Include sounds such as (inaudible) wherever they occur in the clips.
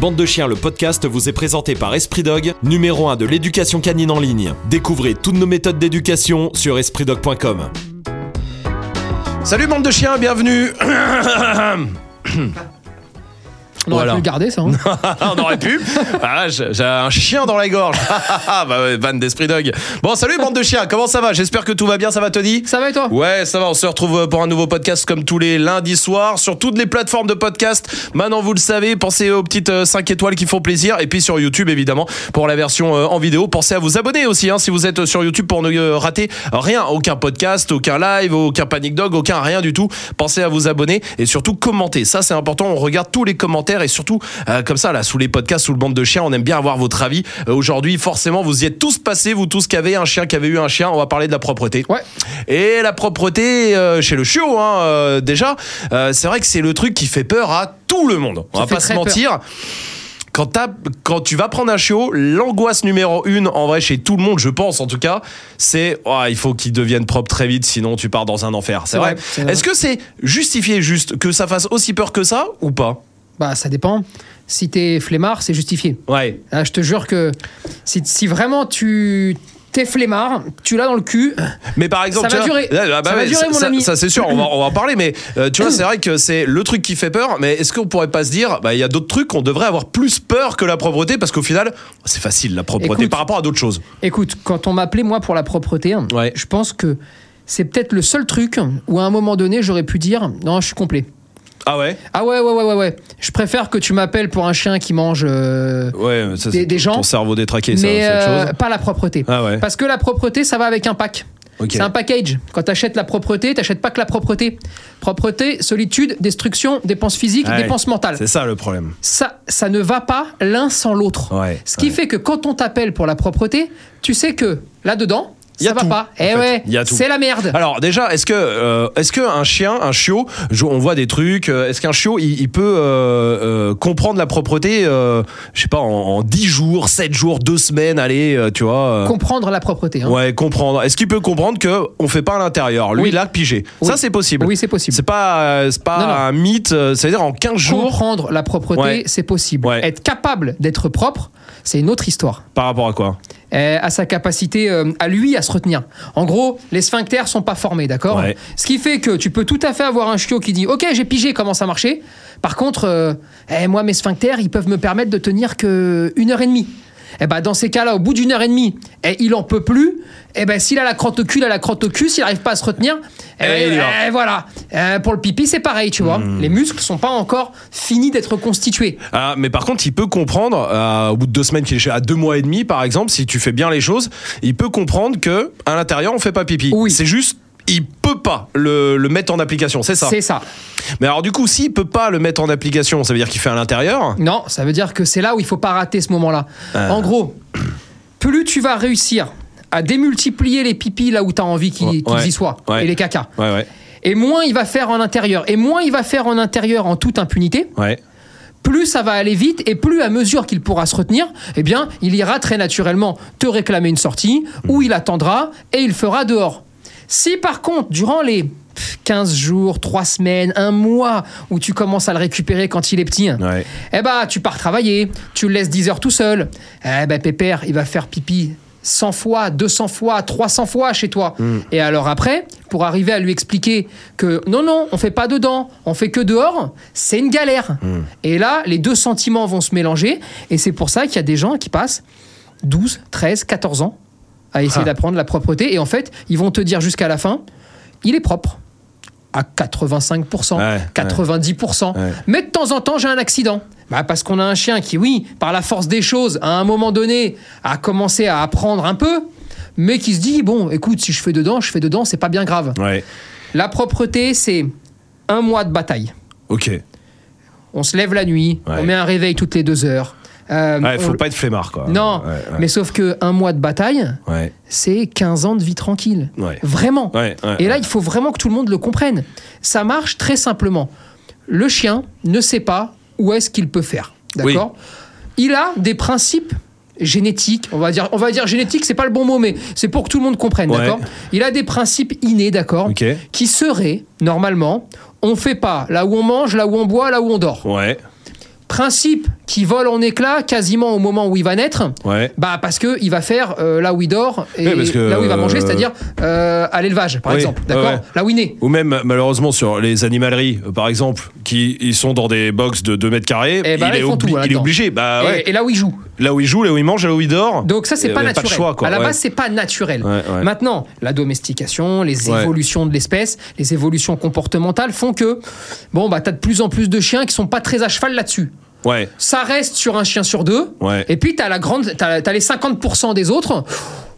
Bande de chiens, le podcast vous est présenté par Esprit Dog, numéro 1 de l'éducation canine en ligne. Découvrez toutes nos méthodes d'éducation sur espritdog.com. Salut bande de chiens, bienvenue (coughs) (coughs) (coughs) On aurait Voilà. pu le garder ça. hein. (laughs) On aurait pu. Ah, j'ai un chien dans la gorge. (laughs) bah ouais, van d'Esprit Dog. Bon, salut bande de chiens, comment ça va? J'espère que tout va bien, ça va Tony? Ça va et toi? Ouais, ça va, on se retrouve pour un nouveau podcast comme tous les lundis soirs sur toutes les plateformes de podcast. Maintenant, vous le savez, pensez aux petites 5 étoiles qui font plaisir et puis sur YouTube évidemment pour la version euh, en vidéo. Pensez à vous abonner aussi hein, si vous êtes sur YouTube pour ne euh, rater rien, aucun podcast, aucun live, aucun panic dog, aucun rien du tout. Pensez à vous abonner et surtout commenter. Ça c'est important, on regarde tous les commentaires et surtout euh, comme ça là sous les podcasts sous le bande de chiens, on aime bien avoir votre avis. Euh, Aujourd'hui, forcément, vous y êtes tous passés, vous tous qui avez un chien, qui avez eu un chien, on va parler de la propreté. Ouais. Et la propreté euh, chez le chiot, hein, déjà, c'est vrai que c'est le truc qui fait peur à tout le monde. On Ça va pas se mentir. Quand, t'as- quand tu vas prendre un chiot, l'angoisse numéro une, en vrai, chez tout le monde, je pense en tout cas, c'est oh, il faut qu'il devienne propre très vite, sinon tu pars dans un enfer. Vrai. c'est vrai. Est-ce que c'est justifié juste que ça fasse aussi peur que ça ou pas? Bah ça dépend. Si t'es flemmard, c'est justifié. Ouais. Ah, je te jure que si, si vraiment tu t'es flemmard, tu l'as dans le cul. Mais par exemple, Ça va durer. Ça va ouais, durer, mon ça, ami. ça, c'est sûr, on va, on va en parler, mais euh, tu vois, c'est vrai que c'est le truc qui fait peur. Mais est-ce qu'on pourrait pas se dire, bah, il y a d'autres trucs qu'on devrait avoir plus peur que la propreté parce qu'au final, c'est facile la propreté Écoute. par rapport à d'autres choses. Écoute, quand on m'appelait moi pour la propreté, Ouais. je pense que c'est peut-être le seul truc où à un moment donné j'aurais pu dire non, je suis complet. Ah ouais. Ah ouais ouais ouais ouais ouais. Je préfère que tu m'appelles pour un chien qui mange, euh, Ouais, ça, Des- gens. ton cerveau détraqué, ça, mais c'est autre euh, chose. pas la propreté. Ah ouais. Parce que la propreté, ça va avec un pack. C'est un package. Quand tu achètes la propreté, tu pas que la propreté. Propreté, solitude, destruction, dépenses physiques, Ouais. dépenses mentales. C'est ça le problème. Ça, ça ne va pas l'un sans l'autre. Ouais, Ce qui ouais. fait que quand on t'appelle pour la propreté, tu sais que là-dedans, ça va tout, pas. Eh ouais, c'est la merde. Alors déjà, est-ce que euh, est-ce que un chien, un chiot, on voit des trucs. euh, Est-ce qu'un chiot, il, il peut euh, euh, comprendre la propreté, je sais pas, en, en 10 jours, 7 jours, 2 semaines, allez, tu vois. Comprendre la propreté. hein. Ouais, comprendre. Est-ce qu'il peut comprendre que on fait pas à l'intérieur? Lui, Oui. il a pigé. Oui. Ça, c'est possible. Oui, c'est possible. C'est pas, c'est pas Non, non. un mythe. C'est-à-dire en 15 jours Comprendre la propreté, Ouais. c'est possible. Ouais. Être capable d'être propre, c'est une autre histoire. par rapport à quoi? Euh, à sa capacité euh, à lui à se retenir. En gros, les sphincters sont pas formés, d'accord? Ouais. Ce qui fait que tu peux tout à fait avoir un chiot qui dit OK, j'ai pigé comment ça marchait? Par contre, euh, eh, moi mes sphincters, ils peuvent me permettre de tenir que une heure et demie. Eh ben, dans ces cas-là, au bout d'une heure et demie, eh, il en peut plus. Eh ben, s'il a la crotte au cul, il a la crotte au cul. S'il n'arrive pas à se retenir, eh, Eh, voilà. Pour le pipi, c'est pareil, tu vois. Hmm. Les muscles sont pas encore finis d'être constitués. Ah, mais par contre, il peut comprendre, euh, au bout de deux semaines, qu'il est chez- à deux mois et demi, par exemple, si tu fais bien les choses, il peut comprendre que à l'intérieur, on fait pas pipi. Oui. C'est juste, il peut pas le, le mettre en application, c'est ça. C'est ça. Mais alors, du coup, s'il peut pas le mettre en application, ça veut dire qu'il fait à l'intérieur. Non, ça veut dire que c'est là où il faut pas rater ce moment-là. Euh. En gros, plus tu vas réussir à démultiplier les pipis là où tu as envie qu'ils Ouais, qu'ils ouais, y soient, ouais. et les cacas, et moins il va faire en intérieur, et moins il va faire en intérieur en toute impunité, plus ça va aller vite, et plus à mesure qu'il pourra se retenir, eh bien, il ira très naturellement te réclamer une sortie, Hmm. où il attendra, et il fera dehors. Si par contre, durant les pff, 15 jours, 3 semaines, un mois, où tu commences à le récupérer quand il est petit, Ouais. eh bah, tu pars travailler, tu le laisses 10 heures tout seul. Eh ben, Pépère, il va faire pipi 100 fois, 200 fois, 300 fois chez toi. Et alors après, pour arriver à lui expliquer que non, non, on fait pas dedans, on fait que dehors, c'est une galère. Et là, les deux sentiments vont se mélanger. Et c'est pour ça qu'il y a des gens qui passent 12, 13, 14 ans à essayer Ah. d'apprendre la propreté. Et en fait, ils vont te dire jusqu'à la fin, il est propre. À 85%, Ouais, 90%. Ouais. Mais de temps en temps, j'ai un accident. Bah, parce qu'on a un chien qui, oui, par la force des choses, à un moment donné, a commencé à apprendre un peu, mais qui se dit, bon, écoute, si je fais dedans, je fais dedans, c'est pas bien grave. Ouais. La propreté, c'est un mois de bataille. Ok. On se lève la nuit, on met un réveil toutes les deux heures. Euh, Ouais, faut on- pas être flemmard, quoi. Non, Ouais, ouais. mais sauf que un mois de bataille, c'est 15 ans de vie tranquille. Vraiment. Et là, il faut vraiment que tout le monde le comprenne. Ça marche très simplement. Le chien ne sait pas où est-ce qu'il peut faire. D'accord? Il a des principes génétiques, on va dire, on va dire génétique, c'est pas le bon mot, mais c'est pour que tout le monde comprenne, Ouais. d'accord? Il a des principes innés, d'accord? Qui seraient, normalement, on fait pas là où on mange, là où on boit, là où on dort. Ouais. Principe qui vole en éclats quasiment au moment où il va naître. Ouais. Bah parce que il va faire euh, là où il dort et que, là où il va manger, euh, c'est-à-dire euh, à l'élevage, par Oui, exemple. D'accord ouais. Là où il naît. Ou même, malheureusement, sur les animaleries, par exemple, qui ils sont dans des box de 2 mètres carrés, Eh ben il, est ils font obli- tout, il est là-dedans. obligé. Bah, Et- ouais. et, là où il joue. Là où il joue, là où il mange, là où il dort. Donc ça, c'est pas pas naturel. choix, quoi. À la base, c'est pas naturel. Maintenant, la domestication, les évolutions de l'espèce, les évolutions comportementales font que, bon, bah, t'as de plus en plus de chiens qui sont pas très à cheval là-dessus. Ouais. Ça reste sur un chien sur deux. Ouais. Et puis, t'as la grande, t'as, t'as les 50% des autres.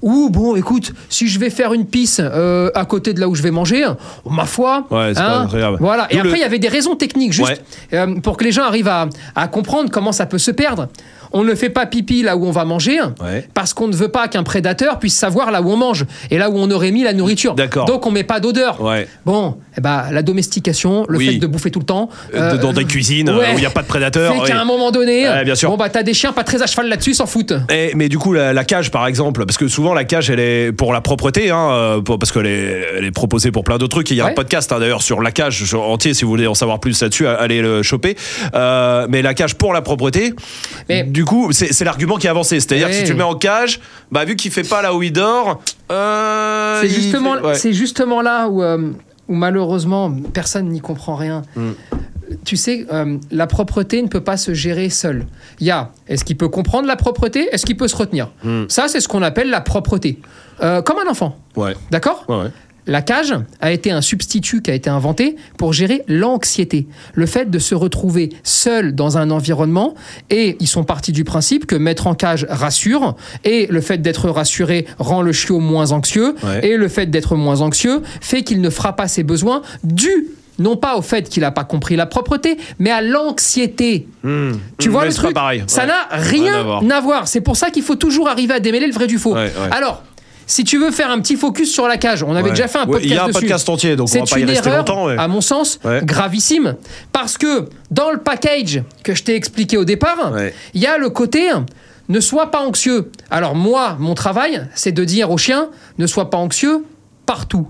Ou bon, écoute, si je vais faire une pisse euh, à côté de là où je vais manger, ma foi, hein, Ouais, c'est pas agréable. voilà. Et après, le- il y avait des raisons techniques, juste Ouais. euh, pour que les gens arrivent à, à comprendre comment ça peut se perdre. On ne fait pas pipi là où on va manger Ouais. parce qu'on ne veut pas qu'un prédateur puisse savoir là où on mange et là où on aurait mis la nourriture. D'accord. Donc on met pas d'odeur. Ouais. Bon, eh ben, la domestication, le Oui. fait de bouffer tout le temps. Euh, dans des cuisines ouais. euh, où il n'y a pas de prédateurs. Fait oui. qu'à un moment donné, bien sûr. bon bah t'as des chiens pas très à cheval là-dessus, s'en foutent. Et- mais du coup, la, la cage, par exemple, parce que souvent la cage, elle est pour la propreté, hein, euh, parce qu'elle est, elle est proposée pour plein d'autres trucs. Il y a un podcast hein, d'ailleurs sur la cage sur- entier, si vous voulez en savoir plus là-dessus, allez le choper. Euh, mais la cage pour la propreté, Mais- du coup, c'est l'argument qui est avancé. C'est-à-dire que si tu le mets en cage, bah, vu qu'il fait pas là où il dort, euh, C'est justement, ouais. là où, euh, où malheureusement personne n'y comprend rien. Mm. Tu sais, euh, la propreté ne peut pas se gérer seule. Il y a, est-ce qu'il peut comprendre la propreté? Est-ce qu'il peut se retenir? Mm. Ça, c'est ce qu'on appelle la propreté. Comme un enfant, Ouais. d'accord? La cage a été un substitut qui a été inventé pour gérer l'anxiété, le fait de se retrouver seul dans un environnement. Et ils sont partis du principe que mettre en cage rassure, et le fait d'être rassuré rend le chiot moins anxieux, Ouais. et le fait d'être moins anxieux fait qu'il ne fera pas ses besoins dû non pas au fait qu'il n'a pas compris la propreté, mais à l'anxiété. Mmh. Tu vois le truc? Ça n'a Rien rien à voir. à voir. C'est pour ça qu'il faut toujours arriver à démêler le vrai du faux. Ouais, ouais. Alors, si tu veux faire un petit focus sur la cage, on avait Ouais. déjà fait un podcast Il y a un dessus. podcast entier, donc on va C'est pas y rester erreur, longtemps. à mon sens, Ouais. gravissime. Parce que dans le package que je t'ai expliqué au départ, Ouais. il y a le côté ne sois pas anxieux. Alors moi, mon travail, c'est de dire au chien ne sois pas anxieux partout.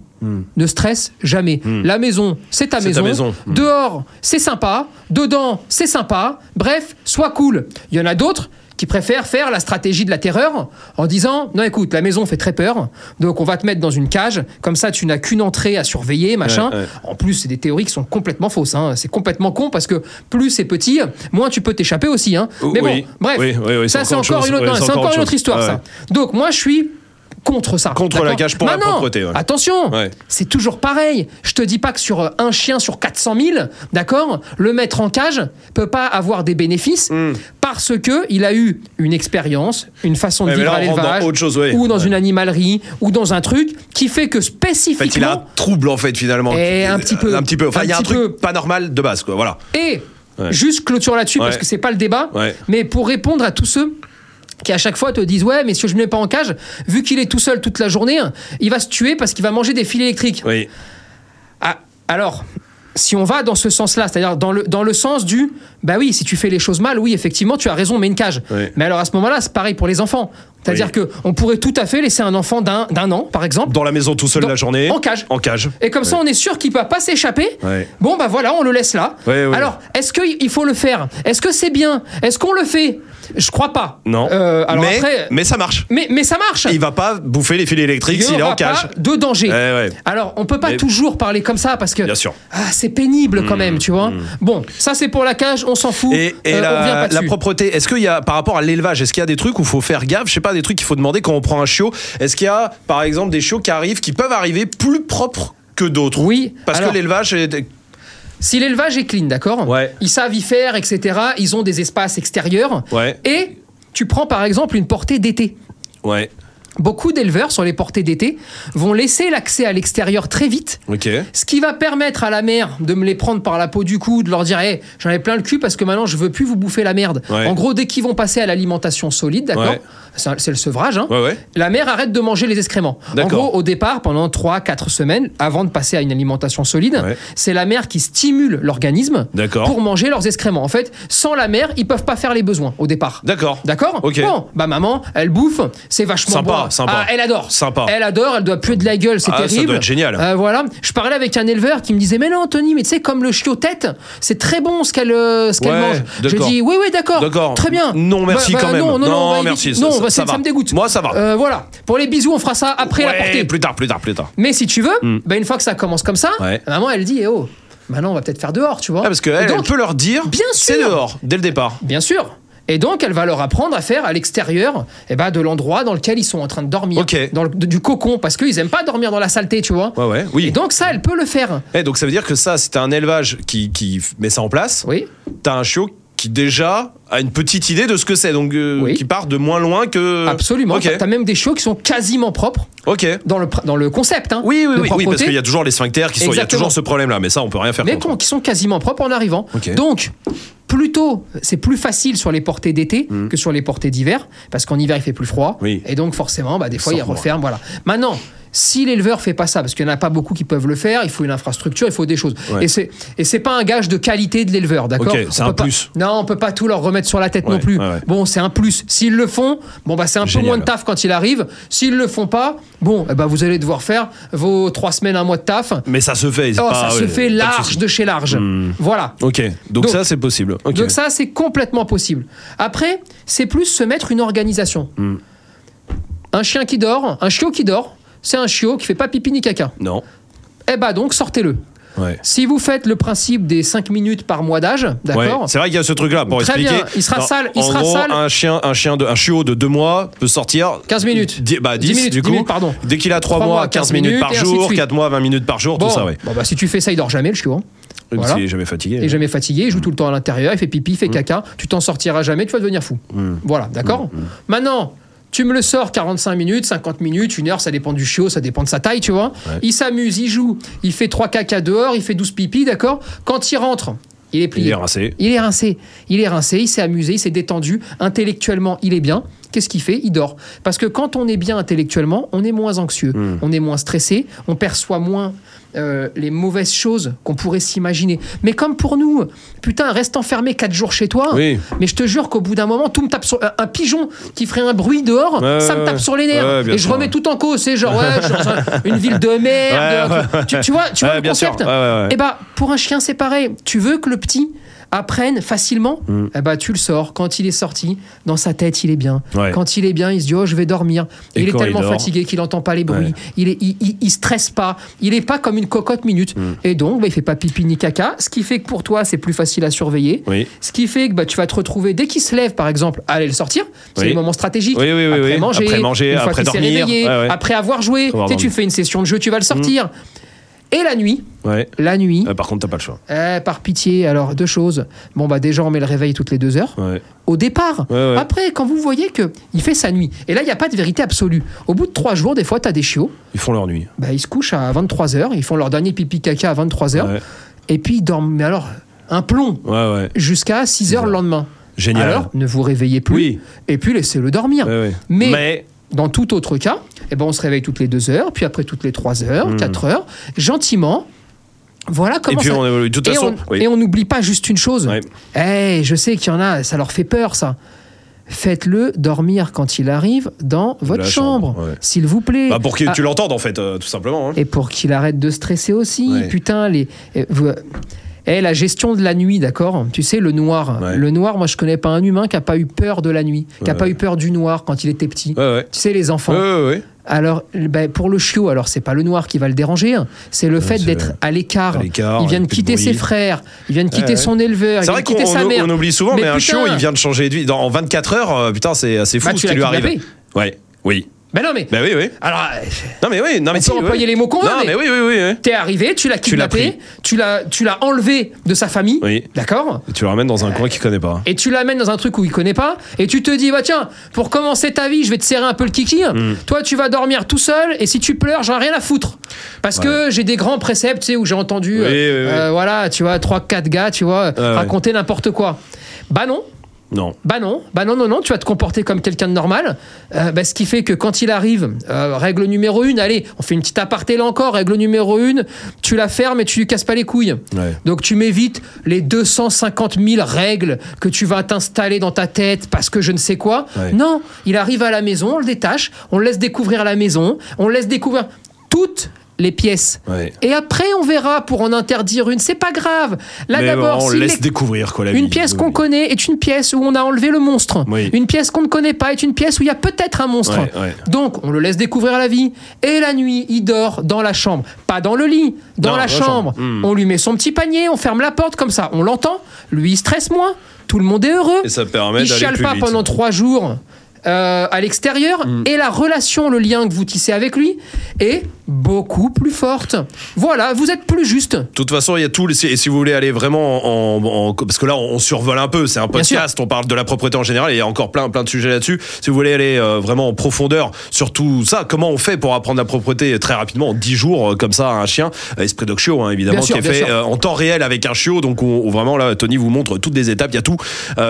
Ne stresse jamais. La maison, c'est ta Hmm. C'est ta maison. maison. Hmm. Dehors, c'est sympa. Dedans, c'est sympa. Bref, sois cool. Il y en a d'autres qui préfèrent faire la stratégie de la terreur en disant non écoute la maison fait très peur donc on va te mettre dans une cage comme ça tu n'as qu'une entrée à surveiller machin Ouais, ouais. en plus c'est des théories qui sont complètement fausses hein. c'est complètement con parce que plus c'est petit moins tu peux t'échapper aussi hein. Mais bon oui. bref Oui, oui, oui, ça c'est encore une autre, non, encore encore une histoire ça donc moi je suis contre ça. Contre la cage pour la propreté, ouais. Attention, Ouais. c'est toujours pareil. Je te dis pas que sur euh, un chien sur 400 000, d'accord, le mettre en cage peut pas avoir des bénéfices Hmm. parce que il a eu une expérience, une façon de Ouais, vivre là, à l'élevage, autre chose, ouais. ou dans une animalerie, ou dans un truc qui fait que En fait, il a un spécifiquement trouble en fait finalement. Et un petit peu. Un petit peu. Enfin, il y a un truc peu. pas normal de base, quoi. Voilà. Et juste clôture là-dessus parce que c'est pas le débat. Mais pour répondre à tous ceux qui à chaque fois te disent ouais mais si je ne mets pas en cage vu qu'il est tout seul toute la journée il va se tuer parce qu'il va manger des fils électriques Oui. Ah, alors si on va dans ce sens-là, c'est-à-dire dans le, dans le sens du bah oui, si tu fais les choses mal, oui, effectivement, tu as raison, mets une cage. Mais alors à ce moment-là, c'est pareil pour les enfants. C'est-à-dire Oui. que on pourrait tout à fait laisser un enfant d'un d'un an, par exemple, Dans la maison tout seul Dans- la journée. en cage. En cage. Et comme ça, on est sûr qu'il ne va pas s'échapper. Bon, bah voilà, on le laisse là. Alors, est-ce qu'il faut le faire? Est-ce que c'est bien? Est-ce qu'on le fait? Je crois pas. Non. Euh, alors mais, après, mais ça marche. mais, mais ça marche. Il va pas bouffer les fils électriques s'il est en cage. pas de danger. Ouais, ouais. Alors, on peut pas Mais- toujours parler comme ça parce que Bien sûr. ah, c'est pénible quand même, tu vois. Bon, ça c'est pour la cage, on s'en fout. Et, et Euh, la, pas propreté, est-ce qu'il y a, par rapport à l'élevage, est-ce qu'il y a des trucs où il faut faire gaffe? Je sais pas, des trucs qu'il faut demander quand on prend un chiot. Est-ce qu'il y a, par exemple, des chiots qui arrivent, qui peuvent arriver plus propres que d'autres? Oui. Parce alors, que l'élevage est. si l'élevage est clean, d'accord Ouais. Ils savent y faire, etc. Ils ont des espaces extérieurs. Ouais. Et tu prends par exemple une portée d'été. Ouais. Beaucoup d'éleveurs sur les portées d'été vont laisser l'accès à l'extérieur très vite, ce qui va permettre à la mère de me les prendre par la peau du cou, de leur dire hey, j'en ai plein le cul parce que maintenant je veux plus vous bouffer la merde. Ouais. En gros, dès qu'ils vont passer à l'alimentation solide, d'accord Ouais. C'est le sevrage. hein. Ouais. La mère arrête de manger les excréments. En gros, au départ, pendant 3-4 semaines, avant de passer à une alimentation solide, c'est la mère qui stimule l'organisme pour manger leurs excréments. En fait, sans la mère, ils peuvent pas faire les besoins au départ. D'accord. D'accord. Bon, bah maman, elle bouffe, c'est vachement Sympa. bon sympa. Ah, elle adore. Sympa. Elle adore, elle doit puer de la gueule, c'est Ah, ça terrible. doit être génial. Euh, voilà. Je parlais avec un éleveur qui me disait Mais non, Anthony, mais tu sais, comme le chiot tête, c'est très bon ce qu'elle euh, ce qu'elle Ouais, mange. D'accord. dit Oui, oui, d'accord. D'accord. Très bien. Non, merci Bah, bah, quand même. Non, non, Non, non, on va merci, ça- Non, ça- bah, ça ça, me dégoûte. Moi, ça va. Euh, voilà. Pour les bisous, on fera ça après la portée. plus tard, plus tard, plus tard. Mais si tu veux, bah, une fois que ça commence comme ça, Ouais. maman, elle dit Eh oh, maintenant, on va peut-être faire dehors, tu vois. Ah, parce qu'elle elle peut leur dire Bien c'est dehors, dès le départ. Bien sûr. Et donc, elle va leur apprendre à faire à l'extérieur eh ben, de l'endroit dans lequel ils sont en train de dormir. Dans le- du cocon, parce qu'ils aiment pas dormir dans la saleté, tu vois. Ouais, ouais, oui. Et donc, ça, elle peut le faire. Eh, donc ça veut dire que ça, si t'as un élevage qui, qui met ça en place, Oui. t'as un chiot qui déjà a une petite idée de ce que c'est, donc euh, Oui. qui part de moins loin que. Absolument. Ok. T'as même des chiots qui sont quasiment propres Ok. dans le, dans le concept. Hein, Oui, oui, de oui, oui, parce propreté, qu'il y a toujours les sphincters qui sont. Il y a Exactement. toujours ce problème-là, mais ça, on peut rien faire mais contre. qui sont quasiment propres en arrivant. Ok. Donc, plutôt, c'est plus facile sur les portées d'été que sur les portées d'hiver, parce qu'en hiver, il fait plus froid. Hmm. Oui. Et donc, forcément, bah, des fois, il moins. referme. Voilà. Maintenant, si l'éleveur fait pas ça, parce qu'il n'y en a pas beaucoup qui peuvent le faire, il faut une infrastructure, il faut des choses. Ouais. Et c'est et c'est pas un gage de qualité de l'éleveur, d'accord c'est un pas- plus. non, on peut pas tout leur remettre sur la tête Ouais, non plus. ouais. Bon, c'est un plus. S'ils le font, bon bah c'est un Génial. peu moins de taf quand il arrive. S'ils le font pas, bon, eh ben, vous allez devoir faire vos trois semaines, un mois de taf. Mais ça se fait. Oh, pas- ça se fait de large de chez large. Voilà. Ok, donc, Donc- ça, c'est possible. Donc ça, c'est complètement possible. Après, c'est plus se mettre une organisation. Hmm. Un chien qui dort, un chiot qui dort, c'est un chiot qui fait pas pipi ni caca. Non. Eh bah donc, sortez-le. Ouais. Si vous faites le principe des 5 minutes par mois d'âge, Ouais, d'accord c'est vrai qu'il y a ce truc-là pour Très expliquer. bien, il sera Non, sale, il en sera gros, sale. Un chien, un chien de, un chiot de 2 mois peut sortir 15 minutes. Dix- bah 10, 10 minutes, du 10 coup. minutes, pardon. Dès qu'il a 3 Trois mois, mois, 15 15 minutes par jour, suite. 4 mois, 20 minutes par jour, Bon, tout ça, ouais. bon, bah, si tu fais ça, il dort jamais le chiot. hein. Voilà. s'il est jamais fatigué. Il est jamais fatigué, il joue tout le temps à l'intérieur, il fait pipi, il Mm. fait caca, tu t'en sortiras jamais, tu vas devenir fou. Voilà, d'accord Mm, Maintenant, tu me le sors 45 minutes, 50 minutes, une heure, ça dépend du chiot, ça dépend de sa taille, tu vois. Il s'amuse, il joue, il fait 3 caca dehors, il fait 12 pipi, d'accord Quand il rentre, il est plié. Il est rincé. Il est rincé. Il est rincé, il s'est amusé, il s'est détendu. Intellectuellement, il est bien. Qu'est-ce qu'il fait? Il dort. Parce que quand on est bien intellectuellement, on est moins anxieux, Hmm. on est moins stressé, on perçoit moins euh, les mauvaises choses qu'on pourrait s'imaginer. Mais comme pour nous, putain, reste enfermé 4 jours chez toi. Oui. Mais je te jure qu'au bout d'un moment, tout me tape sur un- pigeon qui ferait un bruit dehors, Ouais, ça me tape sur les nerfs. Ouais, et je remets tout en cause. C'est genre, ouais, je suis dans un- une ville de merde. Tu, tu vois, tu vois le concept. Eh bah, pour un chien, c'est pareil. Tu veux que le petit apprenne facilement, Mm. eh bah, tu le sors. Quand il est sorti, dans sa tête, il est bien. Ouais. Quand il est bien, il se dit, oh, je vais dormir. Et il est il tellement dort fatigué qu'il n'entend pas les bruits. Ouais. Il, est, il, il- il stresse pas. Il est pas comme une cocotte minute. Mm. Et donc, bah, il fait pas pipi ni caca. Ce qui fait que pour toi, c'est plus facile à surveiller. Oui. Ce qui fait que bah, tu vas te retrouver, dès qu'il se lève, par exemple, à aller le sortir. C'est Oui. le moment stratégique. Oui, après. Manger, Après manger, après dormir. réveillé, Ouais, après avoir joué. Tu sais, tu fais une session de jeu, tu vas le Mm. Et la nuit, Ouais. la nuit, Euh, par contre, t'as pas le choix. eh, par pitié, alors deux choses. Bon, bah déjà, on met le réveil toutes les deux heures. Ouais. Au départ. Ouais, ouais. Après, quand vous voyez que il fait sa nuit, et là, il n'y a pas de vérité absolue. Au bout de trois jours, des fois, tu as des chiots, Ils font leur nuit. bah, ils se couchent à 23h, ils font leur dernier pipi caca à 23h, Ouais. et puis ils dorment, mais alors, un plomb, Ouais, ouais. jusqu'à 6h le lendemain. Génial. Alors, ne vous réveillez plus, Oui. et puis laissez-le dormir. Ouais, ouais. Mais- Mais Dans tout autre cas, eh ben, on se réveille toutes les deux heures, puis après toutes les trois heures, Hmm. quatre heures, gentiment. Voilà et comment puis ça... on évolue. De toute et façon, on- oui. et on n'oublie pas juste une chose. Ouais. Eh, je sais qu'il y en a, ça leur fait peur, ça. Faites-le dormir quand il arrive dans votre la chambre, chambre, ouais. s'il vous plaît. Bah, pour que Ah, tu l'entendes en fait, euh, tout simplement. hein. Et pour qu'il arrête de stresser aussi. Ouais. Putain, les. eh, vous- eh, la gestion de la nuit, d'accord? Tu sais, le noir. Ouais. Le noir, moi, je connais pas un humain qui a pas eu peur de la nuit, qui a Ouais. pas eu peur du noir quand il était petit. Ouais. Tu sais, les enfants. Alors, ben, pour le chiot, alors c'est pas le noir qui va le déranger, hein. c'est le fait d'être à l'écart. Il vient de quitter ses frères, il vient de quitter son éleveur, il C'est vient vrai de quitter qu'on sa mère. on oublie souvent, mais, un putain, chiot, il vient de changer de vie. Dans, en 24 heures, euh, putain, c'est assez fou Bah, tu ce qui lui arrive. Ouais, oui. Ben non, mais. Bah oui, oui. Alors, euh, Non, mais oui, non, mais on si, peut oui. employer les mots qu'on veut, Non, mais- mais oui, oui, oui. oui. t'es arrivé, tu l'as kidnappé, tu l'as, tu l'as enlevé de sa famille, Oui. d'accord Et tu le ramènes dans un coin qu'il connaît pas. et tu l'amènes dans un truc où il connaît pas, et tu te dis, bah tiens, pour commencer ta vie, je vais te serrer un peu le kiki. Mm. Toi, tu vas dormir tout seul, et si tu pleures, j'en ai rien à foutre. Parce que j'ai des grands préceptes, tu sais, où j'ai entendu, Oui, euh, oui, oui. euh, voilà, tu vois, trois, quatre gars, tu vois, ouais. raconter n'importe quoi. Bah non. Non. Bah non, bah non, non, non, tu vas te comporter comme quelqu'un de normal. Euh, bah, ce qui fait que quand il arrive, euh, règle numéro une, allez, on fait une petite aparté là encore, règle numéro une, tu la fermes et tu lui casses pas les couilles. Ouais. Donc tu m'évites les 250 000 règles que tu vas t'installer dans ta tête parce que je ne sais quoi. Ouais. Non, il arrive à la maison, on le détache, on le laisse découvrir la maison, on le laisse découvrir toutes les pièces. Ouais. Et après, on verra pour en interdire une. C'est pas grave. Là, d'abord, on laisse découvrir quoi la une vie. pièce Oui. qu'on connaît est une pièce où on a enlevé le monstre. Oui. Une pièce qu'on ne connaît pas est une pièce où il y a peut-être un monstre. Ouais, ouais. Donc, on le laisse découvrir la vie. Et la nuit, il dort dans la chambre. Pas dans le lit, dans Non, la chambre. chambre. Hmm. On lui met son petit panier, on ferme la porte comme ça. On l'entend. Lui, il stresse moins. Tout le monde est heureux. Et ça permet il chiale pas vite. pendant trois jours. Euh, à l'extérieur Hmm. et la relation, le lien que vous tissez avec lui est beaucoup plus forte. Voilà, vous êtes plus juste. De toute façon, il y a tout. Et si vous voulez aller vraiment en, en- parce que là, on survole un peu. C'est un podcast. On parle de la propreté en général. Et il y a encore plein, plein de sujets là-dessus. Si vous voulez aller euh, vraiment en profondeur sur tout ça, comment on fait pour apprendre la propreté très rapidement en 10 jours euh, comme ça à un chien? Esprit Dog Show, hein, évidemment, Bien sûr, qui est fait en temps réel avec un chiot. Donc, on, on- vraiment là, Tony vous montre toutes les étapes. Il y a tout.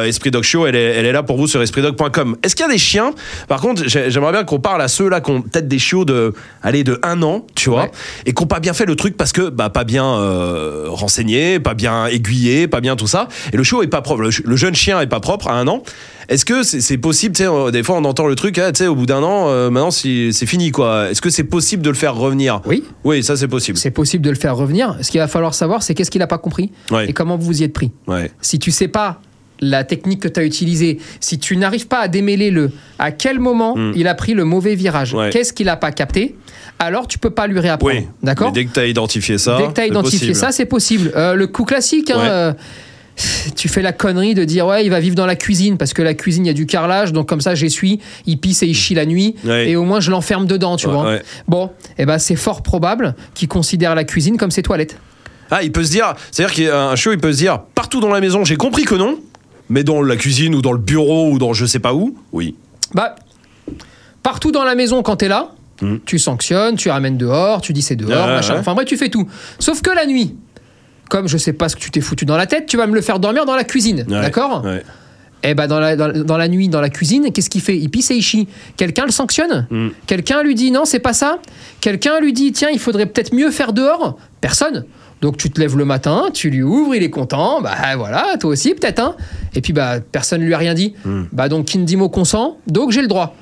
Esprit Dog Show, elle est, elle est là pour vous sur espritdog.com. Est-ce qu'il y a des chiens Par contre, j'ai- j'aimerais bien qu'on parle à ceux là qui ont peut-être des chiots de, allez, de un an, tu vois, Ouais. et qui n'ont pas bien fait le truc parce que bah pas bien euh, renseigné, pas bien aiguillé, pas bien tout ça. Et le chiot est pas propre. Le, jeune chien est pas propre à un an. Est-ce que c'est possible tu sais, euh, Des fois, on entend le truc, ah, tu sais, au bout d'un an, euh, maintenant c'est c'est fini quoi. Est-ce que c'est possible de le faire revenir? Oui, Oui, ça c'est possible. c'est possible de le faire revenir. Ce qu'il va falloir savoir, c'est qu'est-ce qu'il n'a pas compris? Ouais. et comment vous vous y êtes pris? Ouais. Si tu sais pas la technique que tu as utilisée, si tu n'arrives pas à démêler le à quel moment il a pris le mauvais virage, Hmm. Ouais. qu'est-ce qu'il n'a pas capté, alors tu peux pas lui réapprendre. Oui. D'accord dès que tu as identifié ça. Dès que tu as c'est identifié possible. ça, c'est possible. Euh, le coup classique, hein, euh, tu fais la connerie de dire ouais, il va vivre dans la cuisine parce que la cuisine, il y a du carrelage, donc comme ça j'essuie, il pisse et il chie la nuit, Ouais. et au moins je l'enferme dedans, tu Ouais, vois. ouais. Bon, et ben c'est fort probable qu'il considère la cuisine comme ses toilettes. Ah, il peut se dire, c'est-à-dire qu'un chiot, il peut se dire, partout dans la maison, j'ai compris que non, mais dans la cuisine ou dans le bureau ou dans je sais pas où, oui. Bah, partout dans la maison quand t'es là, Hmm. tu sanctionnes, tu ramènes dehors, tu dis c'est dehors, Ouais, machin. ouais. Enfin bref, tu fais tout. Sauf que la nuit, comme je sais pas ce que tu t'es foutu dans la tête, tu vas me le faire dormir dans la cuisine, Ouais, d'accord? ouais. Eh ben dans la, dans, dans la nuit, dans la cuisine, qu'est-ce qu'il fait? Il pisse et il chie. Quelqu'un le sanctionne? Mm. Quelqu'un lui dit non, c'est pas ça? Quelqu'un lui dit tiens, il faudrait peut-être mieux faire dehors? Personne. Donc tu te lèves le matin, tu lui ouvres, il est content, bah voilà, toi aussi peut-être, hein. Et puis bah personne lui a rien dit. Mm. Bah donc qui ne dit mot consent, donc j'ai le droit.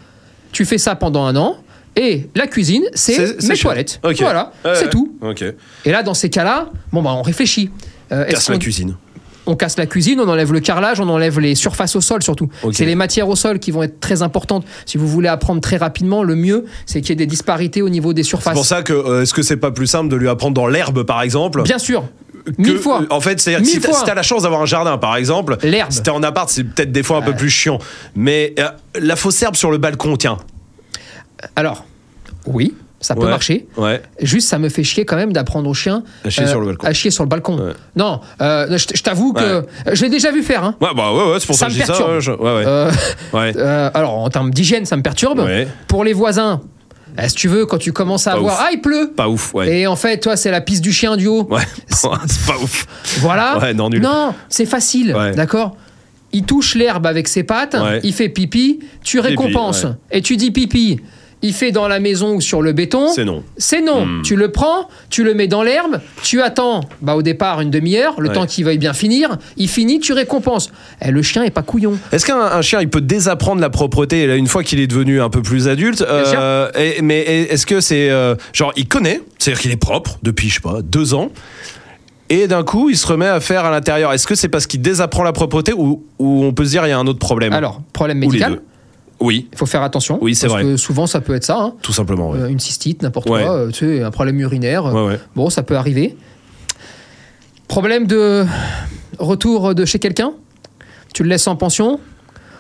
Tu fais ça pendant un an, et la cuisine, c'est mes toilettes. Voilà, Ouais, c'est ouais. tout. Et là, dans ces cas-là, bon bah on réfléchit. Euh, Casse la cuisine. On casse la cuisine, on enlève le carrelage, on enlève les surfaces au sol surtout. C'est les matières au sol qui vont être très importantes. Si vous voulez apprendre très rapidement, le mieux, c'est qu'il y ait des disparités au niveau des C'est surfaces. pour ça que, euh, est-ce que c'est pas plus simple de lui apprendre dans l'herbe, par exemple? Bien sûr, que- mille fois. En fait, c'est-à-dire que Mille si t'as si la chance d'avoir un jardin, par exemple, L'herbe. si t'es en appart, c'est peut-être des fois un peu plus chiant. Mais euh, la fausse herbe sur le balcon, tiens. Alors, oui, ça peut Ouais. marcher. Ouais. Juste, ça me fait chier quand même d'apprendre au chien À chier sur le balcon. à chier sur le balcon. Ouais. Non, euh, je, je t'avoue que je l'ai déjà vu faire. hein. Ouais, bah ouais, ouais, c'est pour ça, Ça que je dis ça. perturbe. ouais. Euh, euh, alors, en termes d'hygiène, ça me perturbe. Pour les voisins, eh, si tu veux, quand tu commences à Pas voir, ouf. ah, il pleut. Pas ouf, ouais. Et en fait, toi, c'est la piste du chien du haut. Ouais, (laughs) c'est pas ouf. Voilà. Ouais, non, nul. Non, c'est facile, Ouais. d'accord Il touche l'herbe avec ses pattes, il fait pipi, tu récompenses. Et tu dis pipi. Il fait dans la maison ou sur le béton. C'est non. C'est non. Hmm. Tu le prends, tu le mets dans l'herbe, tu attends bah, au départ une demi-heure, le Ouais. temps qu'il veuille bien finir. Il finit, tu récompenses. Eh, le chien est pas couillon. Est-ce qu'un un chien il peut désapprendre la propreté là, une fois qu'il est devenu un peu plus adulte euh, et- Mais est-ce que c'est euh, genre il connaît, c'est-à-dire qu'il est propre depuis je sais pas deux ans et d'un coup il se remet à faire à l'intérieur. Est-ce que c'est parce qu'il désapprend la propreté ou, ou on peut se dire il y a un autre problème? Alors, problème Ou les médical, deux. Oui, il faut faire attention. Oui, c'est parce vrai. que souvent, ça peut être ça. hein. tout simplement. ouais. Euh, une cystite, n'importe Ouais. quoi, euh, tu sais, un problème urinaire. Ouais, ouais. Bon, ça peut arriver. Problème de retour de chez quelqu'un. Tu le laisses en pension.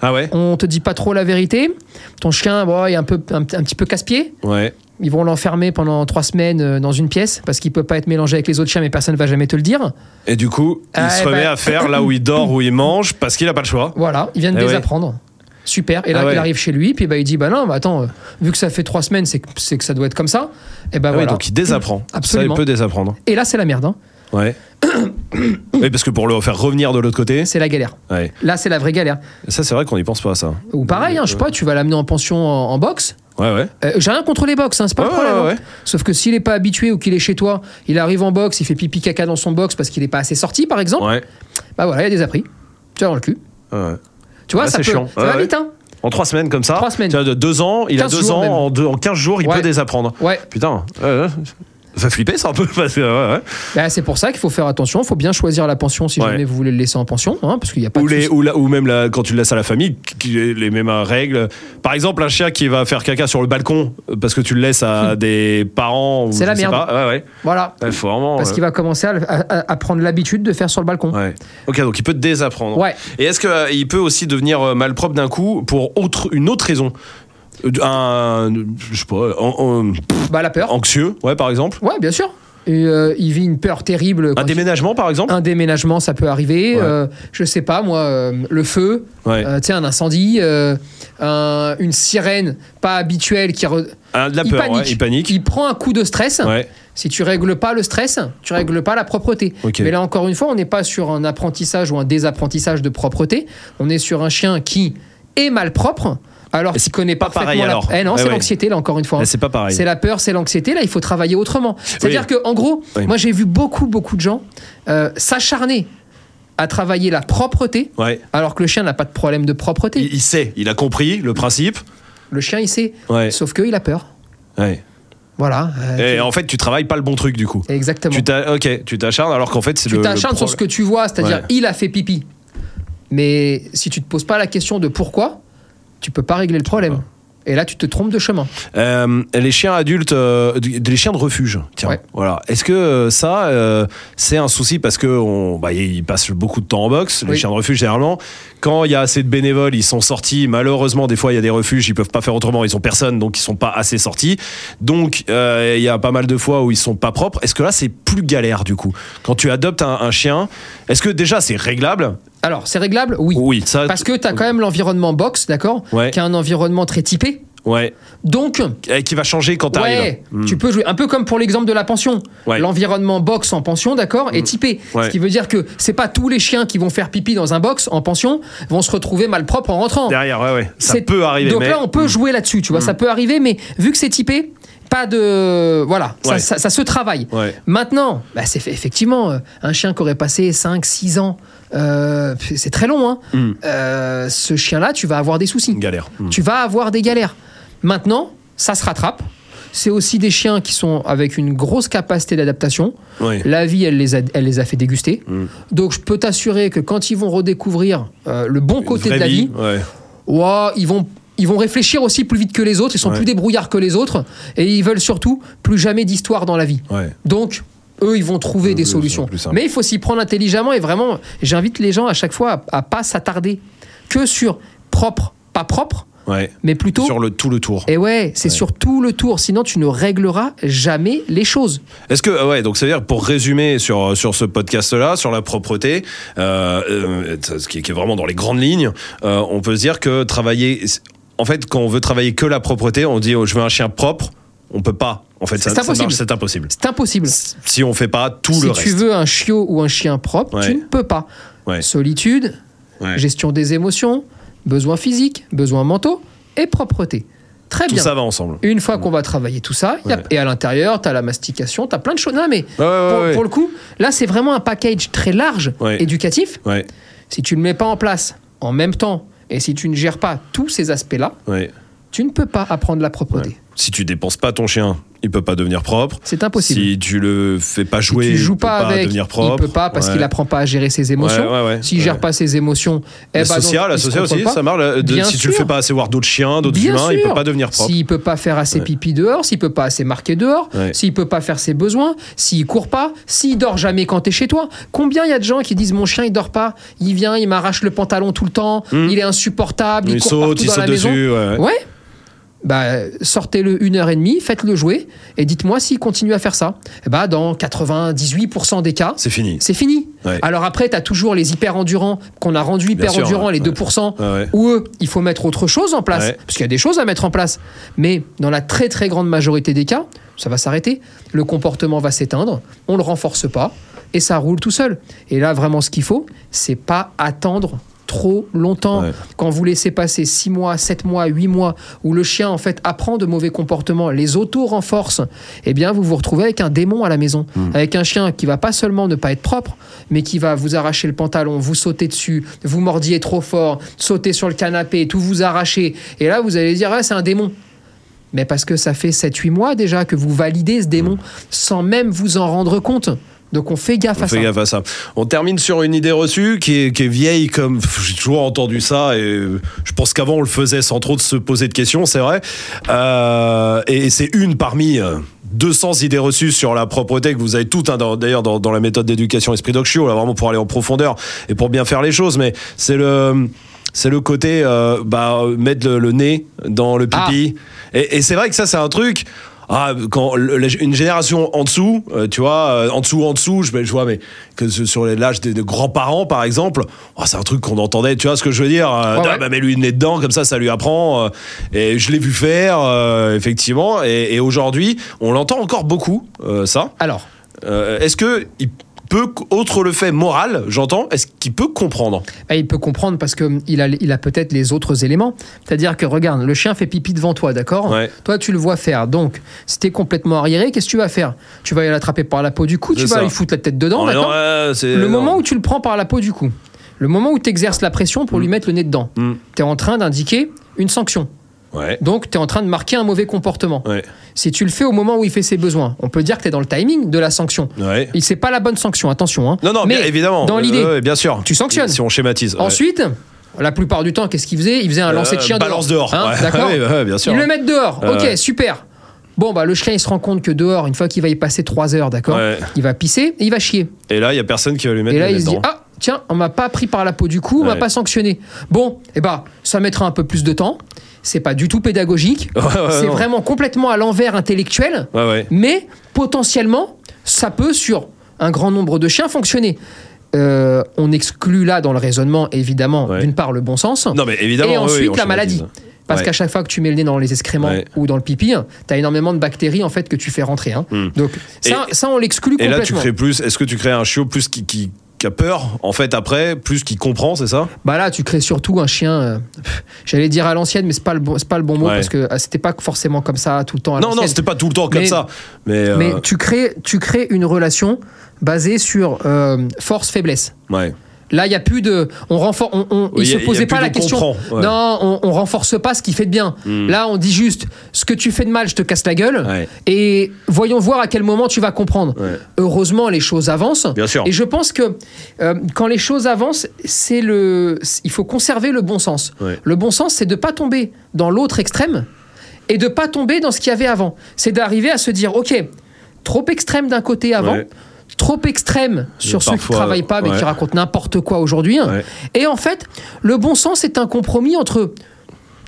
Ah ouais, On te dit pas trop la vérité. Ton chien, bon, il est un, peu, un, un petit peu casse-pied. ouais. Ils vont l'enfermer pendant trois semaines euh, dans une pièce parce qu'il peut pas être mélangé avec les autres chiens, mais personne ne va jamais te le dire. Et du coup il Ah, se eh remet ben- à faire là où il dort, où il mange parce qu'il a pas le choix. Voilà, ils viennent Eh ouais. Super. Et là, Ah ouais. il arrive chez lui, puis bah, il dit Bah non, bah, attends, euh, vu que ça fait trois semaines, c'est que, ça doit être comme ça. Et bah Ah voilà. donc il désapprend. Absolument. Ça il peut désapprendre. Et là, c'est la merde. hein. Ouais. (coughs) Oui, parce que pour le faire revenir de l'autre côté. c'est la galère. Ouais. Là, c'est la vraie galère. Ça, c'est vrai qu'on n'y pense pas à ça. Ou pareil, hein, je sais pas, tu vas l'amener en pension en, en boxe. Ouais, ouais. Euh, J'ai rien contre les box, hein, c'est pas Ouais, le problème. ouais, hein. ouais. Sauf que s'il est pas habitué ou qu'il est chez toi, il arrive en boxe, il fait pipi caca dans son box parce qu'il est pas assez sorti, par exemple. Ouais. Bah voilà, il y a des appris. Tu as dans le cul. Tu vois, Ouais, ça, peut, chiant. ça Ouais, va vite, hein. En trois semaines comme ça. Trois semaines. De deux ans, il a 15 deux ans, même. en, deux- en 15 jours, il Ouais. peut désapprendre. Ouais. Putain. ouais. Ça flipper, ça un peu. Parce que, ouais, ouais. Bah, c'est pour ça qu'il faut faire attention. Il faut bien choisir la pension si Ouais. jamais vous voulez le laisser en pension, hein, parce qu'il n'y a pas Ou, de les, souci. ou, la- ou même la- quand tu le laisses à la famille, les mêmes règles. Par exemple, un chien qui va faire caca sur le balcon euh, parce que tu le laisses à des parents. C'est la merde. pas. Ouais, ouais. Voilà. Faut vraiment. Parce euh, qu'il va commencer à, à- à prendre l'habitude de faire sur le balcon. Ok, donc il peut te désapprendre. Ouais. Et est-ce qu'il peut aussi devenir euh, malpropre d'un coup pour autre, une autre raison Euh, Un. Je sais pas. Bah, la peur. anxieux, ouais, par exemple. Ouais, bien sûr. Et, euh, il vit une peur terrible. Un déménagement, par exemple? Un déménagement, ça peut arriver. Ouais. Euh, je sais pas, moi, euh, le feu, Ouais. euh, tu sais, un incendie, euh, un- une sirène pas habituelle qui. re- Ah, de la il peur, panique. ouais, il panique. Il prend un coup de stress. Si tu règles pas le stress, tu règles pas la propreté. Mais là encore une fois, on n'est pas sur un apprentissage ou un désapprentissage de propreté. On est sur un chien qui est malpropre alors qu'il connaît pas parfaitement pareil, la... alors. Eh non, Ouais, c'est ouais. l'anxiété là encore une fois. Mais c'est pas pareil. C'est la peur, c'est l'anxiété. Là, il faut travailler autrement. C'est-à-dire Oui. que, en gros, Oui. moi j'ai vu beaucoup, beaucoup de gens euh, s'acharner à travailler la propreté, Ouais. alors que le chien n'a pas de problème de propreté. Il, il sait, il a compris le principe. Le chien, il sait. Ouais. Sauf qu'il a peur. ouais. Voilà. euh, Et en fait, tu travailles pas le bon truc du coup. Exactement. Tu ok, tu t'acharnes alors qu'en fait c'est tu le. t'acharnes le sur ce que tu vois, c'est-à-dire il a fait pipi. Mais si tu te poses pas la question de pourquoi, tu peux pas régler le problème. Et là, tu te trompes de chemin. Euh, les chiens adultes, euh, les chiens de refuge. Tiens, Ouais. voilà. Est-ce que euh, ça, euh, c'est un souci parce que on, bah, ils passent beaucoup de temps en boxe, les Oui. chiens de refuge généralement. Quand il y a assez de bénévoles, ils sont sortis. Malheureusement, des fois, il y a des refuges, ils peuvent pas faire autrement, ils ont personne, donc ils sont pas assez sortis. Donc, euh, il y a pas mal de fois où ils sont pas propres. Est-ce que là, c'est plus galère du coup? Quand tu adoptes un, un chien, est-ce que déjà c'est réglable? Alors, c'est réglable? Oui. Oui, ça. Parce que tu as quand même l'environnement box, d'accord? Ouais. Qui est un environnement très typé. Ouais. Donc, Et qui va changer quand t'arrives. ouais, Hmm. tu peux jouer. Un peu comme pour l'exemple de la pension. Ouais. L'environnement box en pension, d'accord, est typé. Ouais. Ce qui veut dire que c'est pas tous les chiens qui vont faire pipi dans un box en pension vont se retrouver malpropres en rentrant. Derrière, ouais, ouais. Ça C'est- peut arriver. Donc mais... là, on peut jouer là-dessus, tu vois, ça peut arriver, mais vu que c'est typé, pas de. Voilà, ça, Ouais. ça- ça se travaille. Ouais. Maintenant, bah, c'est fait- effectivement euh, un chien qui aurait passé 5, 6 ans, euh, c'est très long, hein. Mm. Euh, ce chien-là, tu vas avoir des soucis. Galère. Hmm. Tu vas avoir des galères. Maintenant, ça se rattrape. C'est aussi des chiens qui sont avec une grosse capacité d'adaptation. Ouais. La vie, elle les a, elle les a fait déguster. Mm. Donc, je peux t'assurer que quand ils vont redécouvrir euh, le bon côté de la vie, Ouais. Ils vont ils vont réfléchir aussi plus vite que les autres, ils sont Ouais. plus débrouillards que les autres et ils veulent surtout plus jamais d'histoire dans la vie. Ouais. Donc eux, ils vont trouver des solutions. Mais il faut s'y prendre intelligemment et vraiment, j'invite les gens à chaque fois à, à pas s'attarder que sur propre, pas propre, Ouais. mais plutôt. Sur le tout le tour. Et ouais, c'est Ouais. sur tout le tour, sinon tu ne régleras jamais les choses. Est-ce que ouais donc c'est à dire pour résumer sur sur ce podcast là sur la propreté euh, euh, ce qui, est- qui est vraiment dans les grandes lignes euh, on peut se dire que travailler en fait quand on veut travailler que la propreté on dit oh, je veux un chien propre on peut pas en fait C'est impossible. c'est impossible C'est impossible. si on fait pas tout si le tu reste veux un chiot ou un chien propre, Ouais. tu ne peux pas. Ouais. Solitude, Ouais. gestion des émotions, besoins physiques, besoins mentaux et propreté. Très tout bien. ça va ensemble Une fois qu'on va travailler tout ça, y a- Ouais. et à l'intérieur, tu as la mastication, tu as plein de choses. Non, mais pour, pour le coup, là, c'est vraiment un package très large, éducatif. Si tu ne le mets pas en place en même temps, et si tu ne gères pas tous ces aspects-là, tu ne peux pas apprendre la propreté. si tu dépenses pas ton chien il peut pas devenir propre C'est impossible. si tu le fais pas Si jouer tu joues il peut pas devenir propre il peut pas parce Ouais. qu'il apprend pas à gérer ses émotions. Ouais. S'il gère pas ses émotions, eh donc, il sociale contrôle aussi, pas. ça marche. de- si tu le sûr. fais pas assez voir d'autres chiens, d'autres humains, il sûr. peut pas devenir propre. S'il peut pas faire assez pipi dehors, s'il peut pas assez marquer dehors, s'il peut pas faire ses besoins, s'il court pas, s'il dort jamais quand t'es chez toi. Combien il y a de gens qui disent mon chien il dort pas, il vient, il m'arrache le pantalon tout le temps, il est insupportable, il, Hmm. il court saute, partout il dans saute la maison. dessus. Ouais. ouais. Bah, sortez-le une heure et demie, faites-le jouer et dites-moi s'il continue à faire ça. Et bah, dans 98% des cas, C'est fini. c'est fini. Ouais. Alors après, tu as toujours les hyper endurants qu'on a rendus hyper sûr, endurants, les ouais. 2%, Ouais, ouais. où eux, il faut mettre autre chose en place. Ouais. Parce qu'il y a des choses à mettre en place. Mais dans la très très grande majorité des cas, ça va s'arrêter. Le comportement va s'éteindre, on le renforce pas et ça roule tout seul. Et là, vraiment, ce qu'il faut, c'est pas attendre trop longtemps. Ouais. Quand vous laissez passer 6 mois, 7 mois, 8 mois, où le chien en fait apprend de mauvais comportements, les auto-renforce, eh bien vous vous retrouvez avec un démon à la maison. Avec un chien qui va pas seulement ne pas être propre, mais qui va vous arracher le pantalon, vous sauter dessus, vous mordiez trop fort, sauter sur le canapé, tout vous arracher. Et là vous allez dire, ah, c'est un démon. Mais parce que ça fait 7-8 mois déjà que vous validez ce démon sans même vous en rendre compte. Donc on fait gaffe à fait ça. gaffe à ça. On termine sur une idée reçue qui est, qui est vieille comme j'ai toujours entendu ça et euh, je pense qu'avant on le faisait sans trop de se poser de questions, c'est vrai. Euh, et c'est une parmi euh, 200 idées reçues sur la propreté que vous avez toutes hein, d'ailleurs dans, dans la méthode d'éducation Esprit Show, là vraiment pour aller en profondeur et pour bien faire les choses. Mais c'est le c'est le côté euh, bah, mettre le, le nez dans le pipi. Et, et c'est vrai que ça c'est un truc. Ah, quand une génération en dessous, euh, tu vois, euh, en dessous, en dessous, je, je vois, mais que sur l'âge des, des grands-parents, par exemple, oh, c'est un truc qu'on entendait, tu vois ce que je veux dire euh, Ah, ouais. bah, mets-lui le nez dedans, comme ça, ça lui apprend. et je l'ai vu faire, euh, effectivement. Et, et aujourd'hui, on l'entend encore beaucoup, euh, ça. Alors, Euh, Est-ce que il peut, autre le fait moral, j'entends, est-ce qu'il peut comprendre? Bah, il peut comprendre parce qu'il a, il a peut-être les autres éléments. C'est-à-dire que, regarde, le chien fait pipi devant toi, d'accord? Ouais. Toi, tu le vois faire. Donc, si t'es complètement arriéré, qu'est-ce que tu vas faire? Tu vas aller l'attraper par la peau du cou, tu vas lui foutre la tête dedans, d'accord? Le non. moment où tu le prends par la peau du cou, le moment où tu exerces la pression pour lui mettre le nez dedans, Mm. tu es en train d'indiquer une sanction. Ouais. Donc, tu es en train de marquer un mauvais comportement. Ouais. Si tu le fais au moment où il fait ses besoins, on peut dire que tu es dans le timing de la sanction. Ouais. Et c'est pas la bonne sanction, attention. hein. Non, non, Mais bien évidemment. Dans Euh, l'idée, bien sûr. tu sanctionnes. Si on schématise. Ensuite, la plupart du temps, qu'est-ce qu'il faisait? Il faisait un lancer de Euh, chien balance dehors. dehors. Hein. D'accord (laughs) bien sûr. Ils le mettent dehors. Euh, ok, super. Bon, bah, le chien, il se rend compte que dehors, une fois qu'il va y passer 3 heures, d'accord Ouais. Il va pisser et il va chier. Et là, il y a personne qui va lui mettre Et là, il se dit. Ah, tiens, on m'a pas pris par la peau du cou, on m'a Ouais. pas sanctionné. Bon, et bah, ça mettra un peu plus de temps. C'est pas du tout pédagogique. Ouais, ouais, c'est non. vraiment complètement à l'envers intellectuel. Ouais. Mais potentiellement, ça peut, sur un grand nombre de chiens, fonctionner. Euh, on exclut là dans le raisonnement, évidemment, d'une part le bon sens. Non, mais évidemment. Et oui, ensuite, la maladie. Parce qu'à chaque fois que tu mets le nez dans les excréments ou dans le pipi, tu as énormément de bactéries en fait que tu fais rentrer. hein. Hmm. Donc ça, ça, on l'exclut Et là, tu complètement. crées plus. Est-ce que tu crées un chiot plus qui, qui, qui a peur, en fait, après, plus qui comprend, c'est ça? Bah là, tu crées surtout un chien. euh, J'allais dire à l'ancienne, mais c'est pas le bon, pas le bon mot Ouais. parce que euh, c'était pas forcément comme ça tout le temps. À Non, non, c'était pas tout le temps comme Mais- ça. Mais, euh, Mais tu crées, tu crées une relation basée sur euh, force-faiblesse. ouais. Là, il y a plus de. On renforce. On, on- Oui, il y se posait pas la question. ouais. Non, on, on renforce pas ce qui fait de bien. Hmm. Là, on dit juste ce que tu fais de mal, je te casse la gueule. Ouais. Et voyons voir à quel moment tu vas comprendre. Ouais. Heureusement, les choses avancent. Bien sûr. Et je pense que euh, quand les choses avancent, c'est le. Il faut conserver le bon sens. Le bon sens, c'est de pas tomber dans l'autre extrême et de pas tomber dans ce qu'il y avait avant. C'est d'arriver à se dire, ok, trop extrême d'un côté avant. Ouais. Trop extrême sur ceux qui parfois, travaillent pas mais ouais. qui racontent n'importe quoi aujourd'hui. Ouais. Et en fait, le bon sens est un compromis entre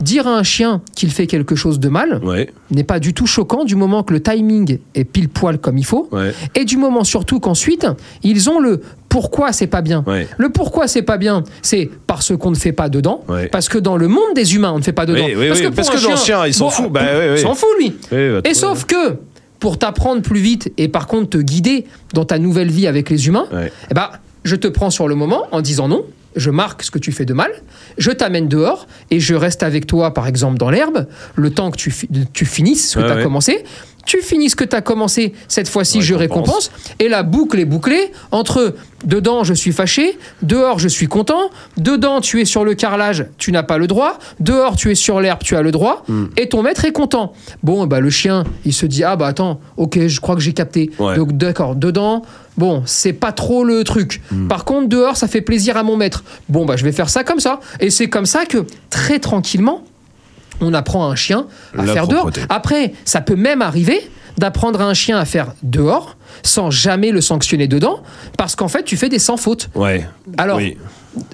dire à un chien qu'il fait quelque chose de mal Ouais. n'est pas du tout choquant du moment que le timing est pile poil comme il faut Ouais. et du moment surtout qu'ensuite ils ont le pourquoi c'est pas bien. Ouais. Le pourquoi c'est pas bien, c'est parce qu'on ne fait pas dedans, parce que dans le monde des humains on ne fait pas dedans. Oui, oui, parce oui, que, parce un que dans le chien, il s'en fout. Bah, s'en fout lui. Bah, Et sauf que pour t'apprendre plus vite et par contre te guider dans ta nouvelle vie avec les humains, Ouais. eh ben, je te prends sur le moment en disant non, je marque ce que tu fais de mal, je t'amène dehors et je reste avec toi, par exemple, dans l'herbe, le temps que tu, fi- tu finisses ce que Ouais, tu as ouais. commencé. Tu finis ce que tu as commencé, cette fois-ci je récompense. Et la boucle est bouclée entre dedans je suis fâché, dehors je suis content, dedans tu es sur le carrelage, tu n'as pas le droit, dehors tu es sur l'herbe, tu as le droit, Hmm. et ton maître est content. Bon, bah, le chien, il se dit Ah bah attends, ok, je crois que j'ai capté. Ouais. Donc d'accord, dedans, bon, c'est pas trop le truc. Hmm. Par contre, dehors, ça fait plaisir à mon maître. Bon, bah je vais faire ça comme ça. Et c'est comme ça que très tranquillement, on apprend à un chien à La faire dehors. Après, ça peut même arriver d'apprendre à un chien à faire dehors sans jamais le sanctionner dedans, parce qu'en fait, tu fais des sans fautes. Ouais. Alors, oui.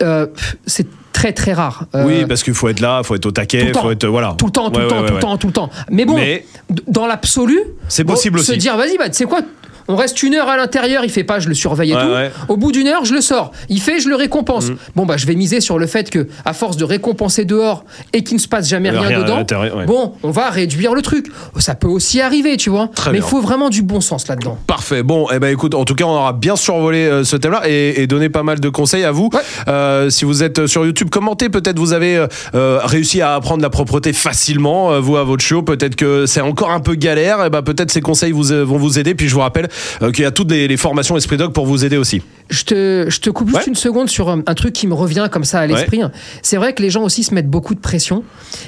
euh, c'est très très rare. Euh, oui, parce qu'il faut être là, il faut être au taquet, temps. faut être voilà. Tout le temps, tout Ouais, le temps, ouais, tout le temps, tout le temps. Mais bon, Mais- dans l'absolu, C'est bon, possible Se aussi. dire, vas-y, bah, tu sais quoi, On reste une heure à l'intérieur, il fait pas, je le surveille et Ouais, tout. ouais. Au bout d'une heure, je le sors. Il fait, je le récompense. Bon, bah, je vais miser sur le fait que, à force de récompenser dehors et qu'il ne se passe jamais Euh, rien, dedans, ouais. bon, on va réduire le truc. Ça peut aussi arriver, tu vois. Très Mais il faut vraiment du bon sens là-dedans. Parfait. Bon, eh ben écoute, en tout cas, on aura bien survolé euh, ce thème-là et, et donné pas mal de conseils à vous. Euh, si vous êtes sur YouTube, commentez. Peut-être vous avez euh, réussi à apprendre la propreté facilement, vous à votre chiot. Peut-être que c'est encore un peu galère. Et ben peut-être ces conseils vous, vont vous aider. Puis je vous rappelle qu'il y a toutes les, les formations Esprit Dog pour vous aider aussi. Je te, je te coupe juste Ouais. une seconde sur un, un truc qui me revient comme ça à l'esprit. C'est vrai que les gens aussi se mettent beaucoup de pression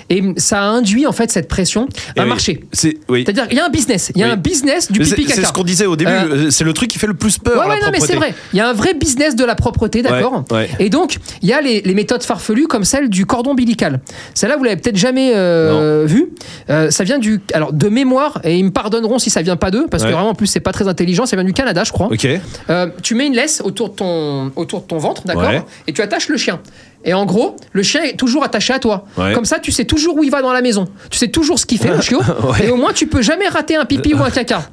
et ça induit en fait cette pression un oui. marché. C'est oui. C'est-à-dire qu'il y a un business, il y a Oui. un business du pipi c'est ce qu'on disait au début. Euh, euh, c'est le truc qui fait le plus peur. Ouais, la ouais, non, mais c'est vrai. Il y a un vrai business de la propreté, d'accord Ouais. Et donc, il y a les, les méthodes farfelues comme celle du cordon ombilical. Celle-là, vous l'avez peut-être jamais euh, vue. Euh, ça vient du. Alors, de mémoire, et ils me pardonneront si ça vient pas d'eux, parce que vraiment, en plus, c'est pas très intelligent. Ça vient du Canada, je crois. Ok. Euh, tu mets une laisse autour de ton, autour de ton ventre, d'accord Ouais. Et tu attaches le chien. Et en gros, le chien est toujours attaché à toi. Ouais. Comme ça, tu sais toujours où il va dans la maison. Tu sais toujours ce qu'il fait, le chiot. (laughs) Ouais. Et au moins, tu peux jamais rater un pipi ou un caca.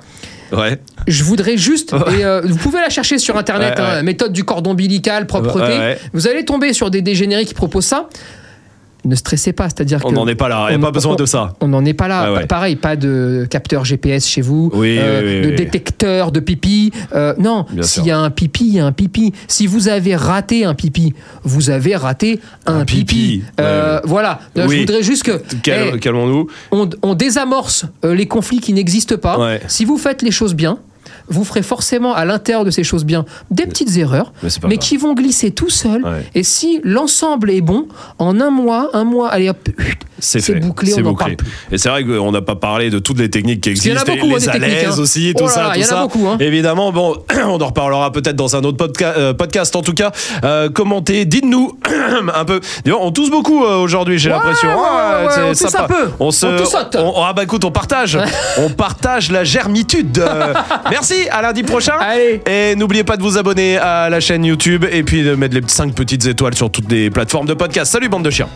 Ouais. Je voudrais juste, et euh, vous pouvez la chercher sur internet, hein, méthode du cordon ombilical, propreté. Vous allez tomber sur des dégénérés qui proposent ça. Ne stressez pas, c'est-à-dire On n'en est pas là. Il n'y a pas besoin on- de ça. On n'en est pas là. Ouais. Pareil, pas de capteur GPS chez vous, euh, Oui, oui, oui, de détecteur de pipi. Euh, non, s'il y a un pipi, il y a un pipi. Si vous avez raté un pipi, vous avez raté un, Un pipi. pipi. Euh, Voilà. Je voudrais juste que. Cal- eh, Calmons-nous. on, on désamorce les conflits qui n'existent pas. Ouais. Si vous faites les choses bien, vous ferez forcément à l'intérieur de ces choses bien des petites erreurs, Mais qui vont glisser tout. Ouais. Et si l'ensemble est bon, en un mois, un mois, allez hop, C'est bouclé, C'est on bouclé. parle plus. Et c'est vrai qu'on n'a pas parlé de toutes les techniques qui qu'il y en a existent, et beaucoup, hein, les techniques, alaises hein. aussi, Oh tout là ça, là, tout il y en a ça. beaucoup, hein. Évidemment, bon, (clears throat) on en reparlera peut-être dans un autre podca- euh, podcast. En tout cas, euh, commentez, dites-nous (clears throat) un peu. On tousse beaucoup euh, aujourd'hui, j'ai Ouais, l'impression. ouais, Ah, ouais, c'est on tousse sympa. un peu. On se, On on- ah bah écoute, on partage, (laughs) on partage la germitude. Merci, à lundi prochain. Allez. Et n'oubliez pas de vous abonner à la chaîne YouTube et puis de mettre les 5 petites étoiles sur toutes les plateformes de podcast. Salut bande de chiens.